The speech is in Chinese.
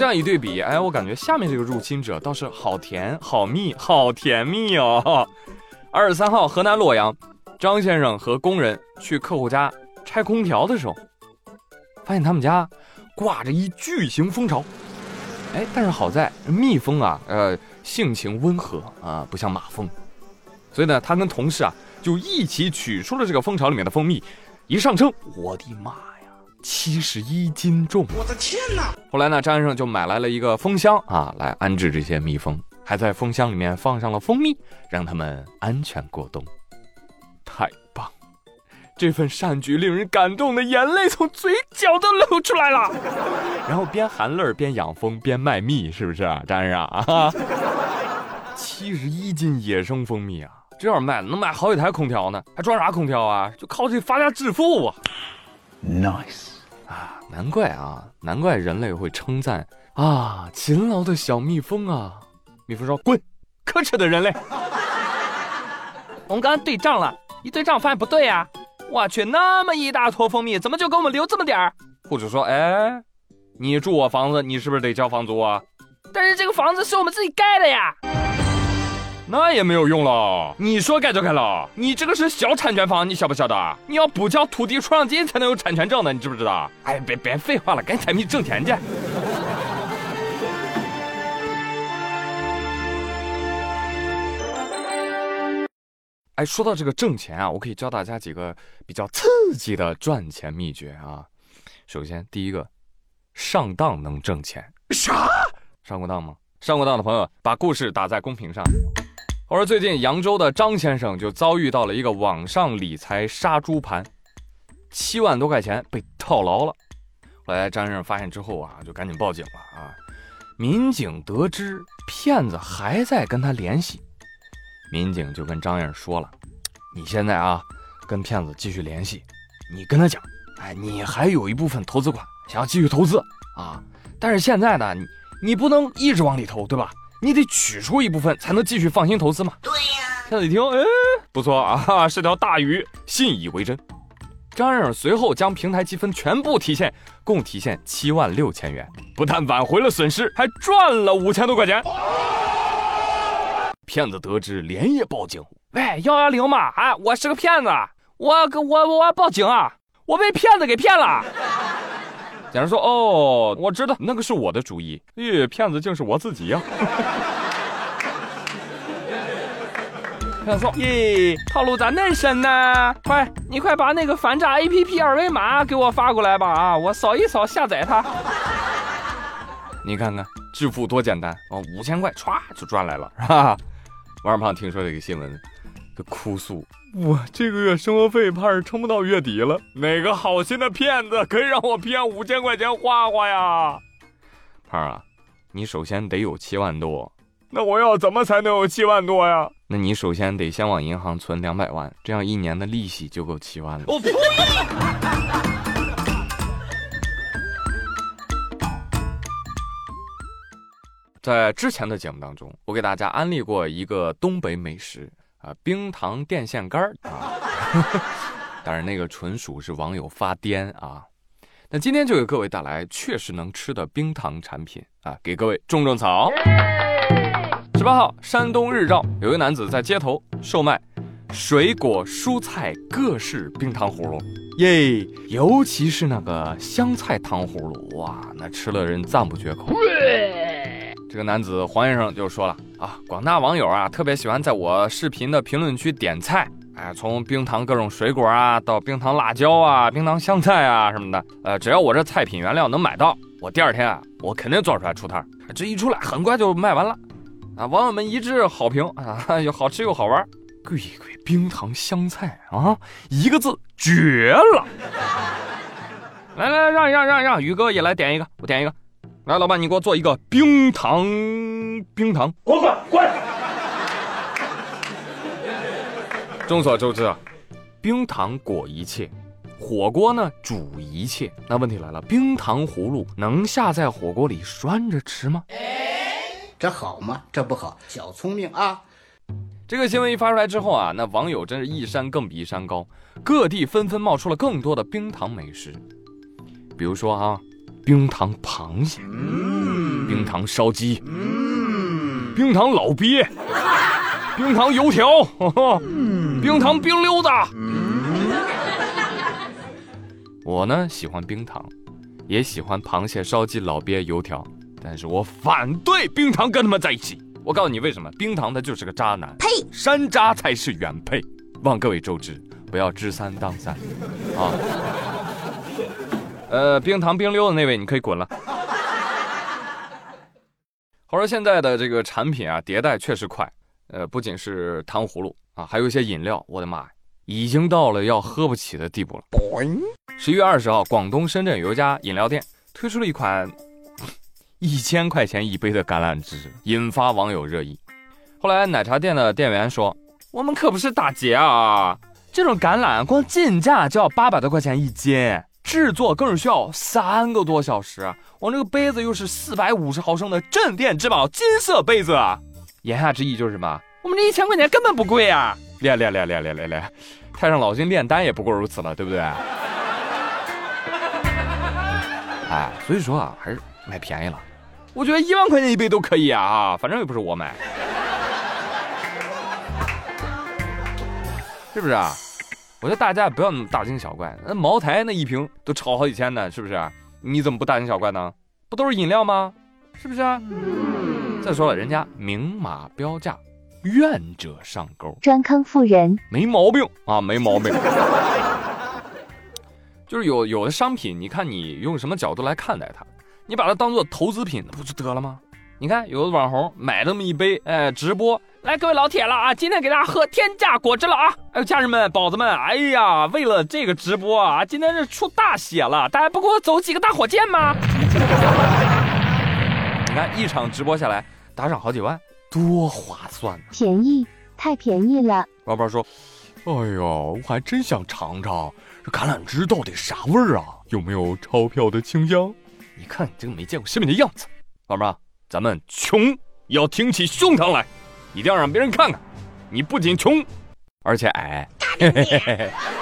这样一对比，哎，我感觉下面这个入侵者倒是好甜、好蜜、好甜蜜哦。二十三号，河南洛阳，张先生和工人去客户家拆空调的时候，发现他们家挂着一巨型蜂巢。哎，但是好在蜜蜂啊，呃，性情温和啊，不像马蜂，所以呢，他跟同事啊就一起取出了这个蜂巢里面的蜂蜜，一上称，我的妈，七十一斤重！我的天哪！后来呢，张先生就买来了一个蜂箱啊，来安置这些蜜蜂。还在蜂箱里面放上了蜂蜜，让它们安全过冬。太棒！这份善举令人感动的眼泪从嘴角都流出来了。然后边含泪边养蜂边卖蜜，是不是啊，张先生啊？七十一斤野生蜂蜜啊，这要是卖能买好几台空调呢，还装啥空调啊？就靠这发家致富啊！Nice 啊，难怪啊，难怪人类会称赞啊，勤劳的小蜜蜂啊。蜜蜂说：“滚，可耻的人类！我们刚刚对账了，一对账发现不对呀！我去，那么一大坨蜂蜜，怎么就给我们留这么点儿？”户主说：“哎，你住我房子，你是不是得交房租啊？但是这个房子是我们自己盖的呀！那也没有用了，你说盖就盖了，你这个是小产权房，你晓不晓得？你要补交土地出让金才能有产权证的，你知不知道？哎，别别废话了，赶紧采蜜挣钱去。”哎，说到这个挣钱啊，我可以教大家几个比较刺激的赚钱秘诀啊。首先，第一个，上当能挣钱。啥？上过当吗？上过当的朋友，把故事打在公屏上。我说，最近扬州的张先生就遭遇到了一个网上理财杀猪盘，七万多块钱被套牢了。后来张先生发现之后啊，就赶紧报警了啊。民警得知骗子还在跟他联系。民警就跟张先生说了：“你现在啊，跟骗子继续联系，你跟他讲，哎，你还有一部分投资款想要继续投资啊，但是现在呢，你你不能一直往里投，对吧？你得取出一部分才能继续放心投资嘛。”对呀。骗子一听，哎，不错啊，是条大鱼，信以为真。张先生随后将平台积分全部提现，共提现七万六千元，不但挽回了损失，还赚了五千多块钱。骗子得知，连夜报警。喂，幺幺零嘛？啊，我是个骗子，我我我要报警啊！我被骗子给骗了。警察说：“哦，我知道，那个是我的主意。咦，骗子竟是我自己呀！”骗子说：“咦，套路咋恁深呢？快，你快把那个反诈 APP 二维码给我发过来吧！啊，我扫一扫下载它。你看看，致富多简单哦，五千块歘就赚来了，是吧？”王二胖听说这个新闻，就哭诉：“我这个月生活费怕是撑不到月底了。哪个好心的骗子可以让我骗五千块钱花花呀？”胖啊，你首先得有七万多。那我要怎么才能有七万多呀？那你首先得先往银行存两百万，这样一年的利息就够七万了。我呸！在之前的节目当中，我给大家安利过一个东北美食啊，冰糖电线杆儿啊，但是那个纯属是网友发癫啊。那今天就给各位带来确实能吃的冰糖产品啊，给各位种种草。十八号，山东日照有一个男子在街头售卖水果蔬菜各式冰糖葫芦，耶，尤其是那个香菜糖葫芦，哇，那吃了人赞不绝口。这个男子黄先生就说了啊，广大网友啊特别喜欢在我视频的评论区点菜，哎，从冰糖各种水果啊，到冰糖辣椒啊、冰糖香菜啊什么的，呃，只要我这菜品原料能买到，我第二天啊，我肯定做出来出摊。这一出来，很快就卖完了，啊，网友们一致好评啊，又好吃又好玩，贵贵冰糖香菜啊，一个字绝了！来来，让一让让一让，宇哥也来点一个，我点一个。来，老板，你给我做一个冰糖冰糖，滚滚滚！众所周知啊，冰糖裹一切，火锅呢煮一切。那问题来了，冰糖葫芦能下在火锅里拴着吃吗？这好吗？这不好，小聪明啊！这个新闻一发出来之后啊，那网友真是一山更比一山高，各地纷纷冒出了更多的冰糖美食，比如说啊。冰糖螃蟹，嗯，冰糖烧鸡，冰糖老鳖，冰糖油条，冰糖冰溜子。我呢喜欢冰糖，也喜欢螃蟹、烧鸡、老鳖、油条，但是我反对冰糖跟他们在一起。我告诉你为什么，冰糖他就是个渣男，呸，山楂才是原配。望各位周知，不要知三当三，啊。呃，冰糖冰溜的那位，你可以滚了。话说现在的这个产品啊，迭代确实快。呃，不仅是糖葫芦啊，还有一些饮料，我的妈呀，已经到了要喝不起的地步了。十一月二十号，广东深圳有一家饮料店推出了一款一千块钱一杯的橄榄汁，引发网友热议。后来奶茶店的店员说：“我们可不是打劫啊，这种橄榄光进价就要八百多块钱一斤。”制作更是需要三个多小时，我这个杯子又是四百五十毫升的镇店之宝金色杯子，言下之意就是什么？我们这一千块钱根本不贵啊！练练练练练练练，太上老君炼丹也不过如此了，对不对？哎，所以说啊，还是买便宜了。我觉得一万块钱一杯都可以啊，啊，反正又不是我买，是不是啊？我觉得大家不要那么大惊小怪，那茅台那一瓶都炒好几千呢，是不是？你怎么不大惊小怪呢？不都是饮料吗？是不是啊？再说了，人家明码标价，愿者上钩，专坑富人，没毛病啊，没毛病。就是有有的商品，你看你用什么角度来看待它，你把它当做投资品，不就得了吗？你看有的网红买那么一杯，哎，直播。来，各位老铁了啊！今天给大家喝天价果汁了啊！哎呦，家人们、宝子们，哎呀，为了这个直播啊，今天是出大血了！大家不给我走几个大火箭吗？你看一场直播下来打赏好几万，多划算呢！便宜，太便宜了。老板说：“哎呦，我还真想尝尝这橄榄枝到底啥味儿啊？有没有钞票的清香？你看你这个没见过世面的样子。老板，咱们穷要挺起胸膛来。”一定要让别人看看，你不仅穷，而且矮。